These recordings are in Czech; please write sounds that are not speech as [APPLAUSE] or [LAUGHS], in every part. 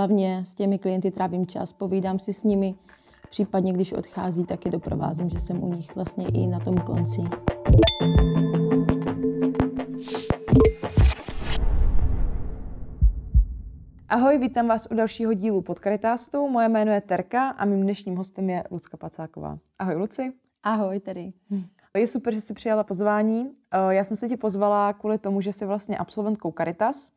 hlavně s těmi klienty trávím čas, povídám si s nimi, případně když odchází, tak je doprovázím, že jsem u nich vlastně i na tom konci. Ahoj, vítám vás u dalšího dílu pod Caritástu. Moje jméno je Terka a mým dnešním hostem je Lucka Pacáková. Ahoj, Luci. Ahoj, tedy. Je super, že jsi přijala pozvání. Eh, já jsem se tě pozvala kvůli tomu, že jsi vlastně absolventkou Caritas.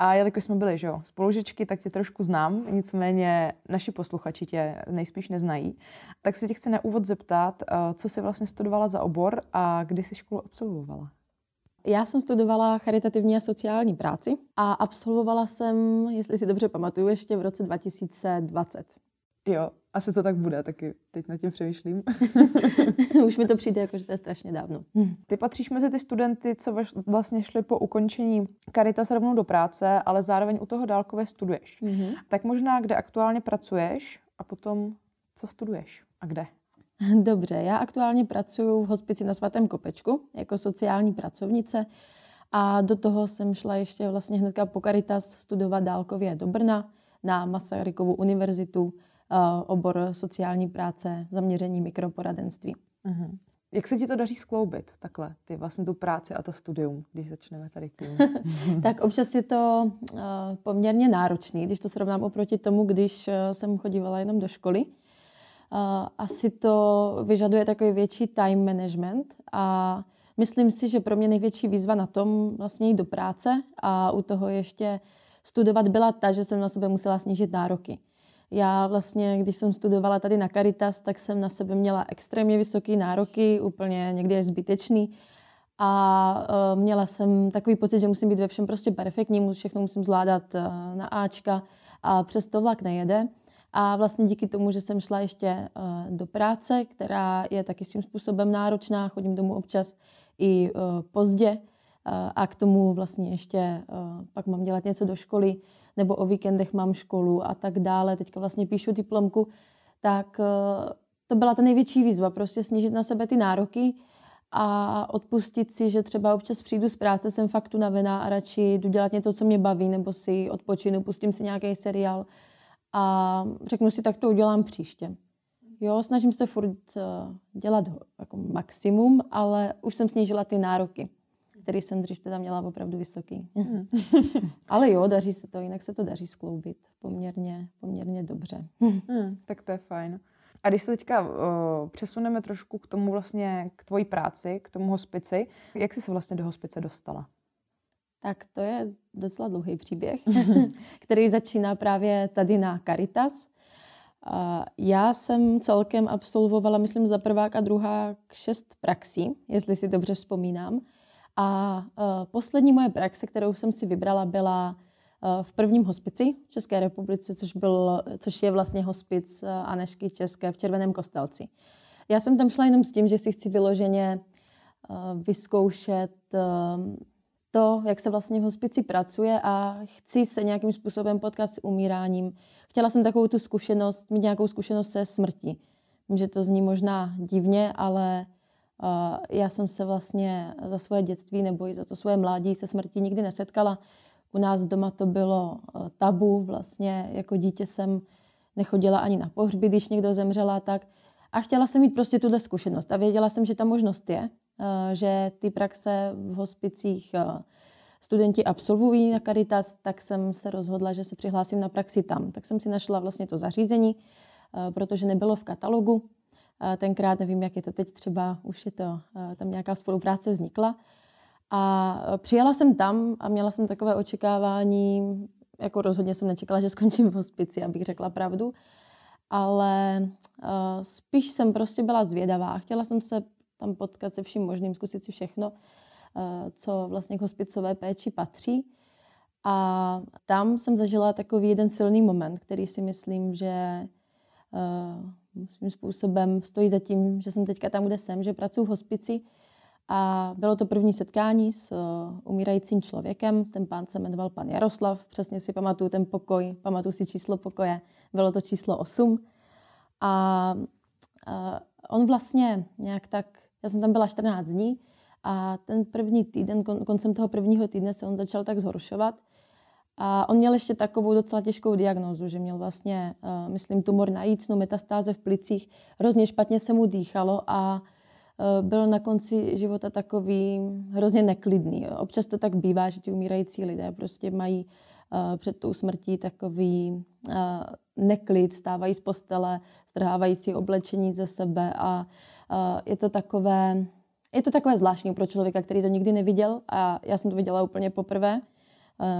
A jelikož jsme byli že jo, spolužičky, tak tě trošku znám, nicméně naši posluchači tě nejspíš neznají. Tak se tě chci na úvod zeptat, eh, co jsi vlastně studovala za obor a kdy jsi školu absolvovala? Já jsem studovala charitativní a sociální práci a absolvovala jsem, jestli si dobře pamatuju, ještě v roce 2020. Jo, asi to tak bude, taky teď nad tím přemýšlím. [LAUGHS] Už mi to přijde, jako, že to je strašně dávno. Ty patříš mezi ty studenty, co vlastně šli po ukončení Caritas rovnou do práce, ale zároveň u toho dálkově studuješ. Mm-hmm. Tak možná, kde aktuálně pracuješ a potom, co studuješ a kde? Dobře, já aktuálně pracuji v hospici na Svatém Kopečku jako sociální pracovnice a do toho jsem šla ještě vlastně hnedka po Caritas studovat dálkově do Brna na Masarykovu univerzitu, obor sociální práce, zaměření mikroporadenství. Uh-huh. Jak se ti to daří skloubit takhle, ty vlastně tu práci a to studium, když začneme tady tím? [LAUGHS] tak občas je to uh, poměrně náročný, když to srovnám oproti tomu, když uh, jsem chodívala jenom do školy asi to vyžaduje takový větší time management a myslím si, že pro mě největší výzva na tom vlastně jít do práce a u toho ještě studovat byla ta, že jsem na sebe musela snížit nároky. Já vlastně, když jsem studovala tady na Caritas, tak jsem na sebe měla extrémně vysoké nároky, úplně někdy až zbytečný. A uh, měla jsem takový pocit, že musím být ve všem prostě perfektní, všechno musím zvládat uh, na Ačka a přesto vlak nejede. A vlastně díky tomu, že jsem šla ještě eh, do práce, která je taky svým způsobem náročná, chodím domů občas i pozdě a k tomu vlastně ještě pak mám dělat něco do školy, nebo o víkendech mám školu a tak dále. Teďka vlastně píšu diplomku, tak to byla ta největší výzva, prostě snížit na sebe ty nároky a odpustit si, že třeba občas přijdu z práce, jsem fakt unavená a radši jdu dělat něco, co mě baví, nebo si odpočinu, pustím si nějaký seriál, a řeknu si, tak to udělám příště. Jo, snažím se furt eh, dělat jako maximum, ale už jsem snížila ty nároky, které jsem dřív teda měla opravdu vysoký. Hmm. [LAUGHS] ale jo, daří se to, jinak se to daří skloubit poměrně, poměrně dobře. Hmm, tak to je fajn. A když se teďka uh, přesuneme trošku k tomu vlastně, k tvojí práci, k tomu hospici, jak jsi se vlastně do hospice dostala? Tak to je docela dlouhý příběh, [LAUGHS] [LAUGHS] který začíná právě tady na Caritas. Já jsem celkem absolvovala, myslím, za prvák a druhá šest praxí, jestli si dobře vzpomínám. A poslední moje praxe, kterou jsem si vybrala, byla v prvním hospici v České republice, což, byl, což je vlastně hospic Anešky České v Červeném kostelci. Já jsem tam šla jenom s tím, že si chci vyloženě vyzkoušet to, jak se vlastně v hospici pracuje a chci se nějakým způsobem potkat s umíráním. Chtěla jsem takovou tu zkušenost, mít nějakou zkušenost se smrtí. Vím, že to zní možná divně, ale já jsem se vlastně za svoje dětství nebo i za to svoje mládí se smrtí nikdy nesetkala. U nás doma to bylo uh, tabu, vlastně jako dítě jsem nechodila ani na pohřby, když někdo zemřela, tak a chtěla jsem mít prostě tuhle zkušenost a věděla jsem, že ta možnost je, Eh, že ty praxe v hospicích eh, studenti absolvují na Caritas, tak jsem se rozhodla, že se přihlásím na praxi tam. Tak jsem si našla vlastně to zařízení, eh, protože nebylo v katalogu. Tenkrát nevím, jak je to teď, třeba už je to, tam nějaká spolupráce vznikla. A přijela jsem tam a měla jsem takové očekávání, jako rozhodně jsem nečekala, že [LAUGHS] skončím v hospici, abych řekla pravdu, ale spíš jsem prostě byla zvědavá. Chtěla jsem se tam potkat se vším možným, zkusit si všechno, co vlastně k hospicové péči patří. A tam jsem zažila takový jeden silný moment, který si myslím, že svým způsobem stojí za tím, že jsem teďka tam, kde jsem, že pracuji v hospici. A bylo to první setkání s uh, umírajícím člověkem. Ten pán se jmenoval pan Jaroslav, přesně si pamatuju ten pokoj, pamatuju si číslo pokoje, bylo to číslo 8. A uh, on vlastně nějak tak já jsem tam byla 14 dní a ten první týden, koncem toho prvního týdne se on začal tak zhoršovat. A on měl ještě takovou docela těžkou diagnózu, že měl vlastně, uh, myslím, tumor na jícnu, metastáze v plicích, hrozně špatně se mu dýchalo a uh, byl na konci života takový hrozně neklidný. Občas to tak bývá, že ti umírající lidé prostě mají uh, před tou smrtí takový neklid, stávají z postele, strhávají si oblečení ze sebe a je to takové, je to takové zvláštní pro člověka, který to nikdy neviděl a já jsem to viděla úplně poprvé.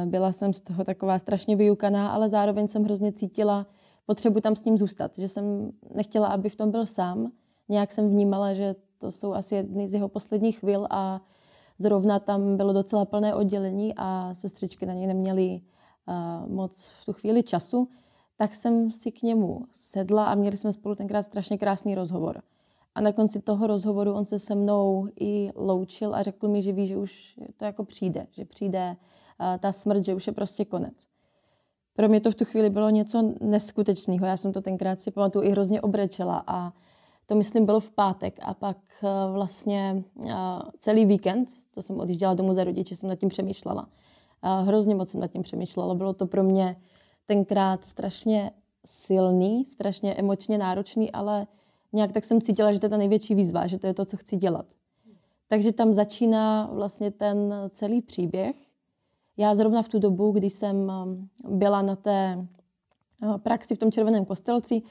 Byla jsem z toho taková strašně vyukaná, ale zároveň jsem hrozně cítila potřebu tam s ním zůstat, že jsem nechtěla, aby v tom byl sám. Nějak jsem vnímala, že to jsou asi jedny z jeho posledních chvil a zrovna tam bylo docela plné oddělení a sestřičky na něj neměly moc v tu chvíli času, tak jsem si k němu sedla a měli jsme spolu tenkrát strašně krásný rozhovor. A na konci toho rozhovoru on se se mnou i loučil a řekl mi, že ví, že už to jako přijde, že přijde ta smrt, že už je prostě konec. Pro mě to v tu chvíli bylo něco neskutečného. Já jsem to tenkrát si pamatuju i hrozně obrečela a to myslím bylo v pátek a pak eh, vlastně eh, celý víkend, to jsem odjížděla domů za rodiče, jsem nad tím přemýšlela. Hrozně moc jsem nad tím přemýšlela. Bylo to pro mě tenkrát strašně silný, strašně emočně náročný, ale nějak tak jsem cítila, že to je ta největší výzva, že to je to, co chci dělat. Takže tam začíná vlastně ten celý příběh já zrovna v tu dobu, kdy jsem um, byla na té uh, praxi v tom červeném kostelci,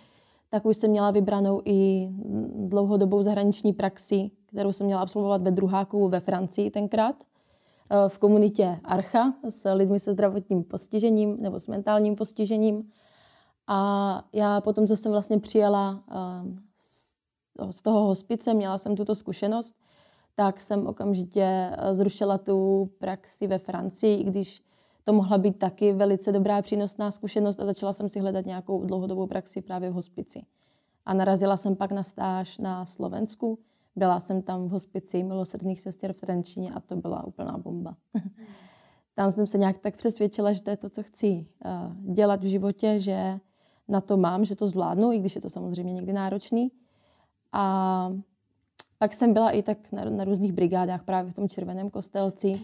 tak už jsem měla vybranou i dlouhodobou zahraniční praxi, kterou jsem měla absolvovat ve druháku ve Francii tenkrát, uh, v komunitě Archa s lidmi se zdravotním postižením nebo s mentálním postižením. A já potom, co jsem vlastně přijela z toho hospice, měla jsem tuto zkušenost, tak jsem okamžitě eh, zrušila tu praxi ve Francii, i když to mohla být taky velice dobrá přínosná zkušenost a začala jsem si hledat nějakou dlouhodobou praxi právě v hospici. A narazila jsem pak na stáž na Slovensku. Byla jsem tam v hospici milosrdných sester v Trenčíně a to byla úplná bomba. [LAUGHS] tam jsem se nějak tak přesvědčila, že to je to, co chci eh, dělat v životě, že na to mám, že to zvládnu, i když je to samozřejmě někdy náročný. A pak jsem byla i tak na, na různých brigádách právě v tom Červeném kostelci.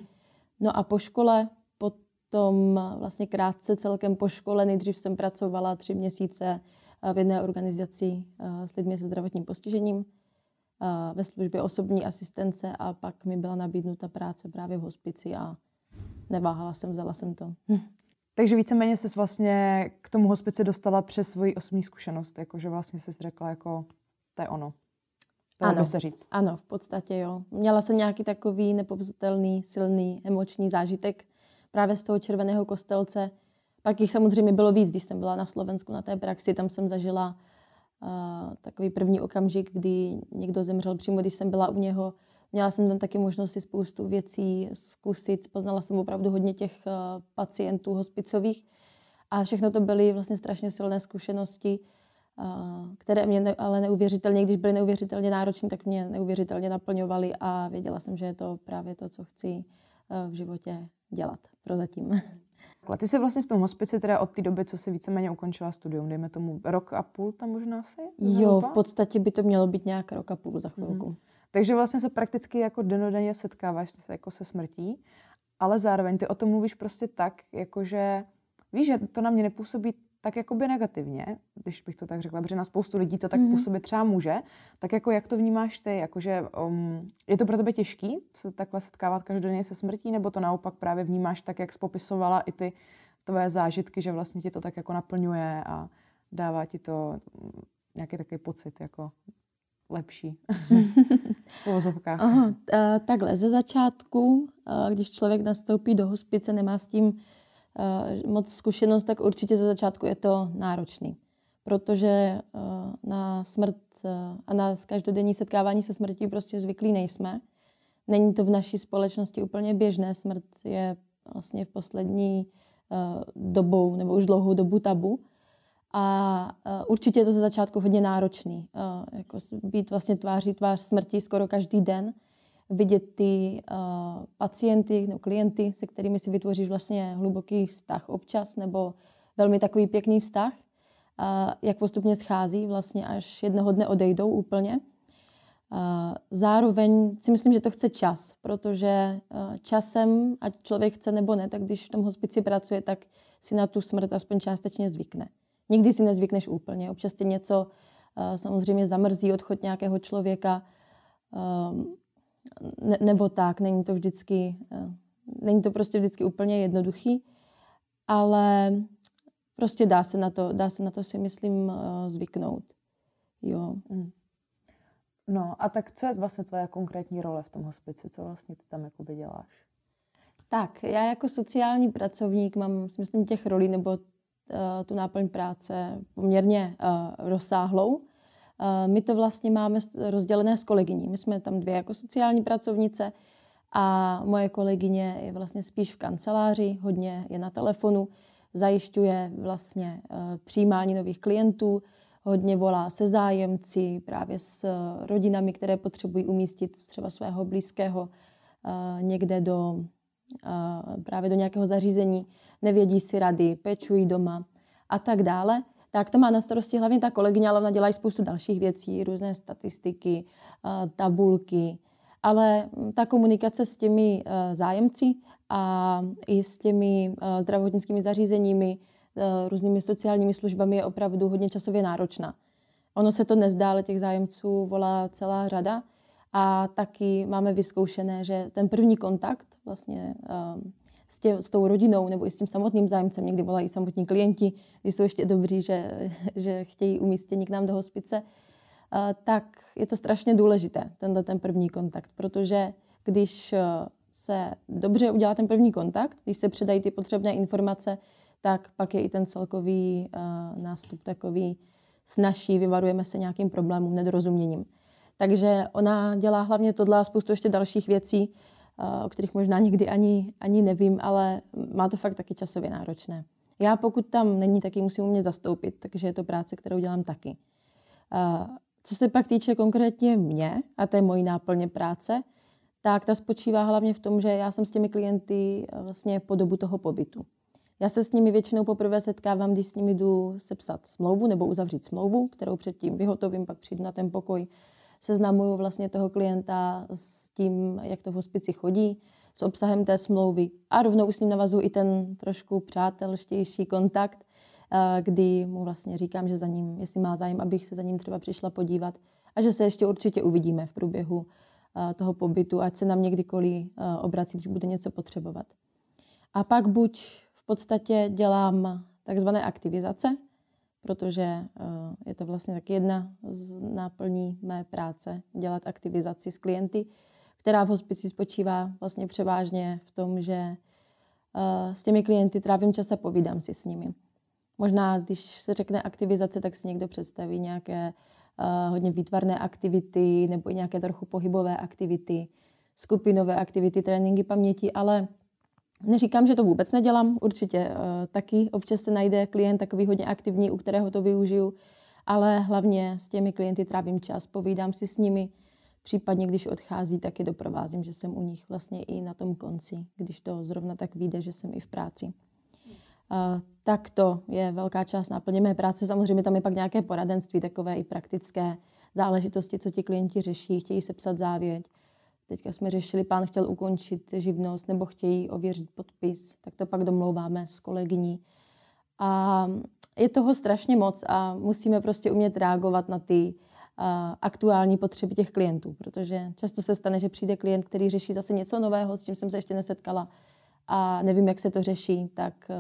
No a po škole, potom vlastně krátce celkem po škole, nejdřív jsem pracovala tři měsíce eh, v jedné organizaci eh, s lidmi se zdravotním postižením eh, ve službě osobní asistence a pak mi byla nabídnuta práce právě v hospici a neváhala jsem, vzala jsem to. Takže víceméně jsi vlastně k tomu hospici dostala přes svoji osobní zkušenost, jakože vlastně jsi řekla, jako to je ono. Dalo ano, by se říct. Ano, v podstatě jo. Měla jsem nějaký takový nepopsatelný, silný, emoční zážitek právě z toho červeného kostelce. Pak jich samozřejmě bylo víc, když jsem byla na Slovensku na té praxi, tam jsem zažila uh, takový první okamžik, kdy někdo zemřel přímo, když jsem byla u něho. Měla jsem tam taky možnost si spoustu věcí zkusit, poznala jsem opravdu hodně těch uh, pacientů hospicových a všechno to byly vlastně strašně silné zkušenosti které mě ne, ale neuvěřitelně, když byly neuvěřitelně náročné, tak mě neuvěřitelně naplňovaly a věděla jsem, že je to právě to, co chci eh, v životě dělat prozatím. A ty jsi vlastně v tom hospici teda od té doby, co jsi víceméně ukončila studium, dejme tomu rok a půl tam možná asi? Jo, v podstatě by to mělo být nějak rok a půl za chvilku. Mm. Takže vlastně se prakticky jako denodenně setkáváš se, jako se smrtí, ale zároveň ty o tom mluvíš prostě tak, jakože víš, že to na mě nepůsobí tak jakoby negativně, když bych to tak řekla, protože na spoustu lidí to tak mm-hmm. působit třeba může, tak jako jak to vnímáš ty, jakože um, je to pro tebe těžký se takhle setkávat každodenně se smrtí, nebo to naopak právě vnímáš tak, jak spopisovala i ty tvoje zážitky, že vlastně ti to tak jako naplňuje a dává ti to mm, nějaký takový pocit jako lepší? [LAUGHS] V Aha, takhle, ze začátku, když člověk nastoupí do hospice, nemá s tím uh, moc zkušenost, tak určitě ze začátku je to náročný. Protože uh, na smrt uh, a na každodenní setkávání se smrtí prostě zvyklí nejsme. Není to v naší společnosti úplně běžné. Smrt je vlastně v poslední dobou nebo už dlouhou dobu tabu. A určitě je to ze začátku hodně náročný. Jako být vlastně tváří tvář smrti skoro každý den vidět ty uh, pacienty nebo klienty, se kterými si vytvoříš vlastně hluboký vztah občas nebo velmi takový pěkný vztah, uh, jak postupně schází, vlastně až jednoho dne odejdou úplně. Zároveň si myslím, že to chce čas, protože časem, ať člověk chce nebo ne, tak když v tom hospici pracuje, tak si na tu smrt aspoň částečně zvykne. Nikdy si nezvykneš úplně. Občas tě něco samozřejmě zamrzí odchod nějakého člověka, ne, nebo tak. Není to vždycky, není to prostě vždycky úplně jednoduchý, ale prostě dá se na to, dá se na to si myslím zvyknout. Jo. Mm. No a tak co je vlastně tvoje konkrétní role v tom hospici? Co vlastně ty tam jakoby děláš? Tak, já jako sociální pracovník mám, myslím, těch rolí nebo uh, tu náplň práce poměrně uh, rozsáhlou. Uh, my to vlastně máme rozdělené s kolegyní. My jsme tam dvě jako sociální pracovnice a moje kolegyně je vlastně spíš v kanceláři, hodně je na telefonu, zajišťuje vlastně uh, přijímání nových klientů, hodně volá se zájemci, právě s eh, rodinami, které potřebují umístit třeba svého blízkého eh, někde do, eh, právě do nějakého zařízení, nevědí si rady, pečují doma a tak dále. Tak to má na starosti hlavně ta kolegyně, ale ona dělá i spoustu dalších věcí, různé statistiky, tabulky, ale ta komunikace s těmi zájemci a i s těmi zdravotnickými zařízeními, Eh, různými sociálními službami je opravdu hodně časově náročná. Ono se to nezdá, ale těch zájemců volá celá řada. A taky máme vyzkoušené, že ten první kontakt vlastně s, tě, s tou rodinou nebo i s tím samotným zájemcem, někdy volají samotní klienti, když jsou ještě dobří, že, že chtějí umístění k nám do hospice, tak je to strašně důležité, tenhle ten první kontakt, protože když se dobře udělá ten první kontakt, když se předají ty potřebné informace, tak pak je i ten celkový uh, nástup takový snažší, vyvarujeme se nějakým problémům, nedorozuměním. Takže ona dělá hlavně tohle a spoustu ještě dalších věcí, o kterých možná nikdy ani, ani nevím, ale má to fakt taky časově náročné. Já pokud tam není, tak ji musím umět zastoupit, takže je to práce, kterou dělám taky. Uh, co se pak týče konkrétně mě, a je mojí náplně práce, tak ta spočívá hlavně v tom, že já jsem s těmi klienty vlastně po dobu toho pobytu. Já se s nimi většinou poprvé setkávám, když s nimi jdu sepsat smlouvu nebo uzavřít smlouvu, kterou předtím vyhotovím, pak přijdu na ten pokoj, seznamuju vlastně toho klienta s tím, jak to v hospici chodí, s obsahem té smlouvy a rovnou s ním navazuji i ten trošku přátelštější kontakt, eh, kdy mu vlastně říkám, že za ním, jestli má zájem, abych se za ním třeba přišla podívat a že se ještě určitě uvidíme v průběhu eh, toho pobytu, ať se na mě kdykoliv eh, obrací, když bude něco potřebovat. A pak buď podstatě dělám takzvané aktivizace, protože eh, je to vlastně taky jedna z náplní mé práce, dělat aktivizaci s klienty, která v hospici spočívá vlastně převážně v tom, že eh, s těmi klienty trávím čas a povídám si s nimi. Možná, když se řekne aktivizace, tak si někdo představí nějaké uh, hodně výtvarné aktivity nebo i nějaké trochu pohybové aktivity, skupinové aktivity, tréninky paměti, ale Neříkám, že to vůbec nedělám, určitě uh, taky. Občas se najde klient takový hodně aktivní, u kterého to využiju, ale hlavně s těmi klienty trávím čas, povídám si s nimi, případně když odchází, tak je doprovázím, že jsem u nich vlastně i na tom konci, když to zrovna tak vyjde, že jsem i v práci. Uh, tak to je velká část náplně mé práce. Samozřejmě tam je pak nějaké poradenství, takové i praktické záležitosti, co ti klienti řeší, chtějí sepsat závěť Teďka jsme řešili, pán chtěl ukončit živnost nebo chtějí ověřit podpis, tak to pak domlouváme s kolegyní. A je toho strašně moc a musíme prostě umět reagovat na ty aktuální potřeby těch klientů, protože často se stane, že přijde klient, který řeší zase něco nového, s čím jsem se ještě nesetkala a nevím, jak se to řeší, tak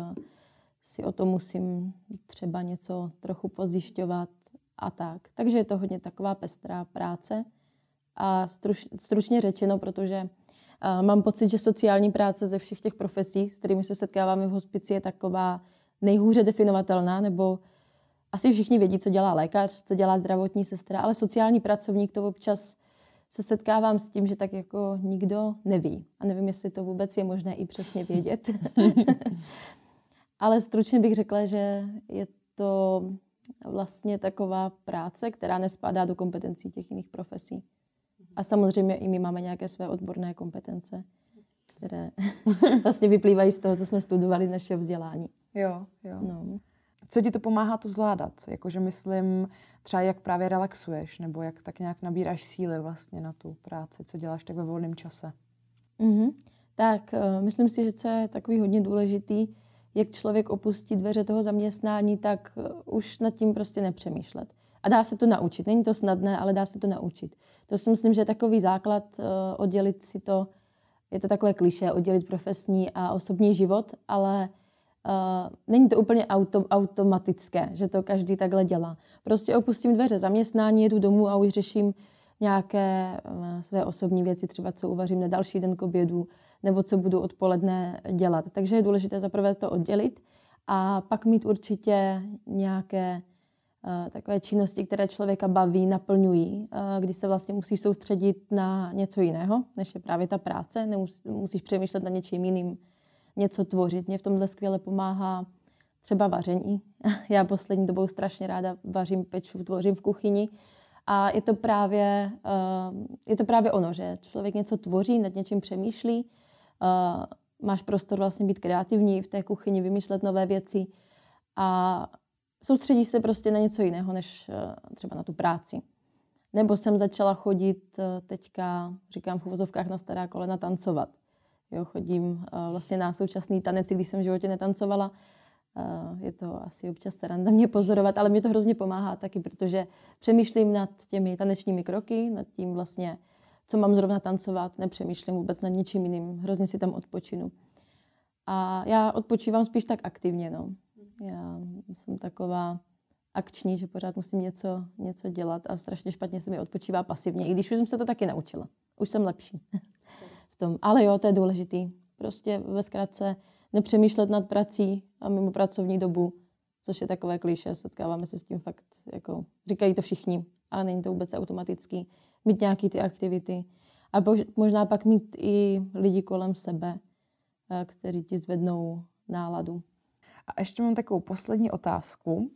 si o to musím třeba něco trochu pozjišťovat a tak. Takže je to hodně taková pestrá práce a struč, stručně řečeno, protože mám pocit, že sociální práce ze všech těch profesí, s kterými se setkáváme v hospici, je taková nejhůře definovatelná, nebo asi všichni vědí, co dělá lékař, co dělá zdravotní sestra, ale sociální pracovník to občas se setkávám s tím, že tak jako nikdo neví. A nevím, jestli to vůbec je možné i přesně vědět. [LAUGHS] ale stručně bych řekla, že je to vlastně taková práce, která nespadá do kompetencí těch jiných profesí. A samozřejmě i my máme nějaké své odborné kompetence, které [LAUGHS] vlastně vyplývají z toho, co jsme studovali z našeho vzdělání. Jo, jo. No. co ti to pomáhá to zvládat? Jakože myslím třeba jak právě relaxuješ, nebo jak tak nějak nabíráš síly vlastně na tu práci, co děláš tak ve volném čase? Mm-hmm. Tak uh, myslím si, že co je takový hodně důležitý, jak člověk opustí dveře toho zaměstnání, tak uh, už nad tím prostě nepřemýšlet. A dá se to naučit. Není to snadné, ale dá se to naučit. To si myslím, že je takový základ uh, oddělit si to, je to takové kliše, oddělit profesní a osobní život, ale Uh, není to úplně auto, automatické, že to každý takhle dělá. Prostě opustím dveře zaměstnání, jedu domů a už řeším nějaké uh, své osobní věci, třeba co uvařím na další den k obědu, nebo co budu odpoledne dělat. Takže je důležité zaprvé to oddělit a pak mít určitě nějaké takové činnosti, které člověka baví, naplňují, uh, kdy se vlastně musí soustředit na něco jiného, než je právě ta práce. Musíš přemýšlet na něčím jiným, něco tvořit. Mě v tomhle skvěle pomáhá třeba vaření. [LAUGHS] Já poslední dobou strašně ráda vařím, peču, tvořím v kuchyni. A je to právě, uh, je to právě ono, že člověk něco tvoří, nad něčím přemýšlí, máš prostor vlastně být kreativní v té kuchyni, vymýšlet nové věci a soustředíš se prostě na něco jiného, než uh, třeba na tu práci. Nebo jsem začala chodit teďka, říkám v uvozovkách na stará kolena, tancovat. Jo, chodím uh, vlastně na současný tanec, když jsem v životě netancovala. Je to asi občas randa mě pozorovat, ale mě to hrozně pomáhá taky, protože přemýšlím nad těmi tanečními kroky, nad tím vlastně, co mám zrovna tancovat, nepřemýšlím vůbec nad ničím jiným, hrozně si tam odpočinu. A já odpočívám spíš tak aktivně, no. Já jsem taková akční, že pořád musím něco, něco dělat a strašně špatně se mi odpočívá pasivně, i když už jsem se to taky naučila. Už jsem lepší. [LAUGHS] v tom. Ale jo, to je důležitý. Prostě ve zkratce nepřemýšlet nad prací a mimo pracovní dobu, což je takové kliše, setkáváme se s tím fakt, jako říkají to všichni, ale není to vůbec automatický. Mít nějaký ty aktivity a možná pak mít i lidi kolem sebe, eh, kteří ti zvednou náladu. A ještě mám takovou poslední otázku.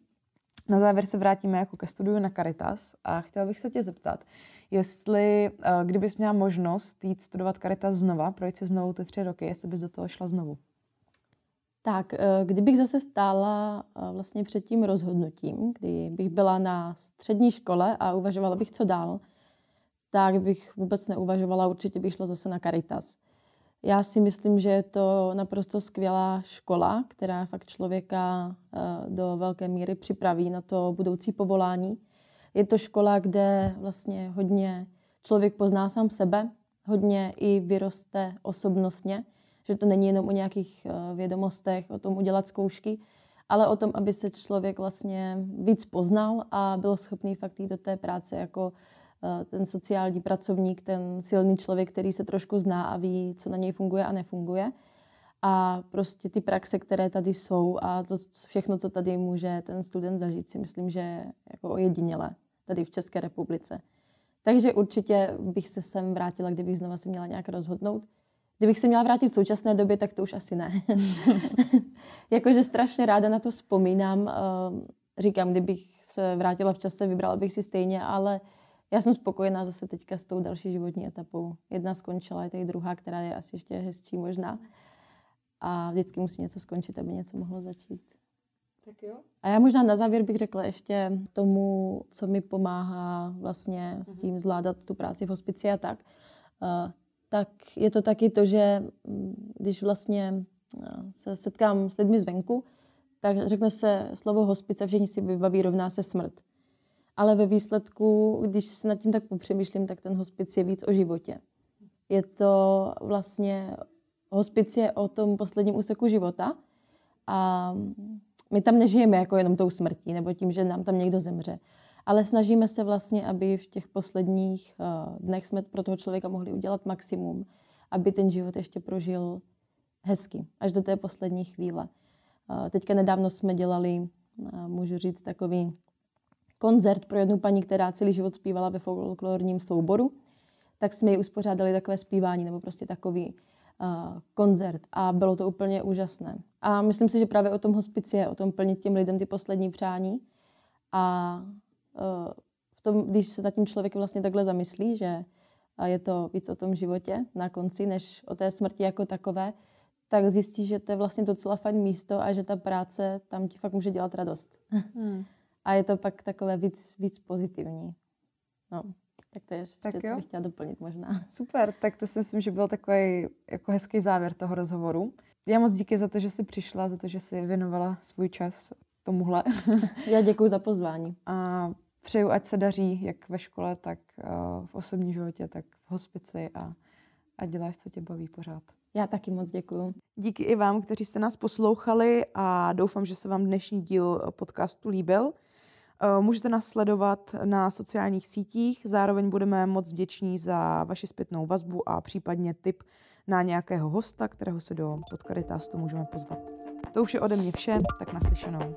Na závěr se vrátíme jako ke studiu na Caritas a chtěla bych se tě zeptat, jestli, eh, kdybys měla možnost jít studovat Caritas znova, projít si znovu ty tři roky, jestli bys do toho šla znovu. Tak, eh, kdybych zase stála eh, vlastně před tím rozhodnutím, kdy bych byla na střední škole a uvažovala bych, co dál, tak bych vůbec neuvažovala, určitě bych šla zase na Caritas. Já si myslím, že je to naprosto skvělá škola, která fakt člověka do velké míry připraví na to budoucí povolání. Je to škola, kde vlastně hodně člověk pozná sám sebe, hodně i vyroste osobnostně, že to není jenom o nějakých eh, vědomostech, o tom udělat zkoušky, ale o tom, aby se člověk vlastně víc poznal a byl schopný fakt jít do té práce jako eh, ten sociální pracovník, ten silný člověk, který se trošku zná a ví, co na něj funguje a nefunguje. A prostě ty praxe, které tady jsou a to všechno, co tady může ten student zažít, si myslím, že je jako ojedinělé tady v České republice. Takže určitě bych se sem vrátila, kdybych znova si měla nějak rozhodnout. Kdybych se měla vrátit v současné době, tak to už asi ne. [LAUGHS] [LAUGHS] Jakože strašně ráda na to vzpomínám. Ehm, říkám, kdybych se vrátila v čase, vybrala bych si stejně, ale já jsem spokojená zase teďka s tou další životní etapou. Jedna skončila, je tady druhá, která je asi ještě hezčí možná. A vždycky musí něco skončit, aby něco mohlo začít. Tak jo. A já možná na závěr bych řekla ještě tomu, co mi pomáhá vlastně s mhm. tím zvládat tu práci v hospici a tak. Uh, tak je to taky to, že mm, když vlastně se setkám s lidmi zvenku, tak řekne se slovo hospice, všichni si vybaví rovná se smrt. Ale ve výsledku, když se nad tím tak popřemýšlím, tak ten hospic je víc o životě. Je to vlastně, hospic je o tom posledním úseku života a my tam nežijeme jako jenom tou smrtí nebo tím, že nám tam někdo zemře. Ale snažíme se vlastně, aby v těch posledních uh, dnech jsme pro toho člověka mohli udělat maximum, aby ten život ještě prožil hezky, až do té poslední chvíle. Uh, teďka nedávno jsme dělali, uh, můžu říct, takový koncert pro jednu paní, která celý život zpívala ve folklorním souboru, tak jsme ji uspořádali takové zpívání nebo prostě takový uh, koncert a bylo to úplně úžasné. A myslím si, že právě o tom hospici je, o tom plnit těm lidem ty poslední přání a uh, v tom, když se nad tím člověk vlastně takhle zamyslí, že je to víc o tom životě na konci, než o té smrti jako takové, tak zjistíš, že to je vlastně docela fajn místo a že ta práce tam ti fakt může dělat radost. Hmm. A je to pak takové víc, víc pozitivní. No, tak to je ještě, tak co bych chtěla doplnit možná. [LAUGHS] Super, tak to si myslím, že byl takový jako hezký závěr toho rozhovoru. Já moc díky za to, že jsi přišla, za to, že jsi věnovala svůj čas tomuhle. [LAUGHS] Já děkuji za pozvání. A přeju, ať se daří jak ve škole, tak eh, v osobním životě, tak v hospici a, a děláš, co tě baví pořád. Já taky moc děkuju. Díky i vám, kteří jste nás poslouchali a doufám, že se vám dnešní díl podcastu líbil. Eh, můžete nás sledovat na sociálních sítích, zároveň budeme moc vděční za vaši zpětnou vazbu a případně tip na nějakého hosta, kterého se do podcastu můžeme pozvat. To už je ode mě vše, tak naslyšenou.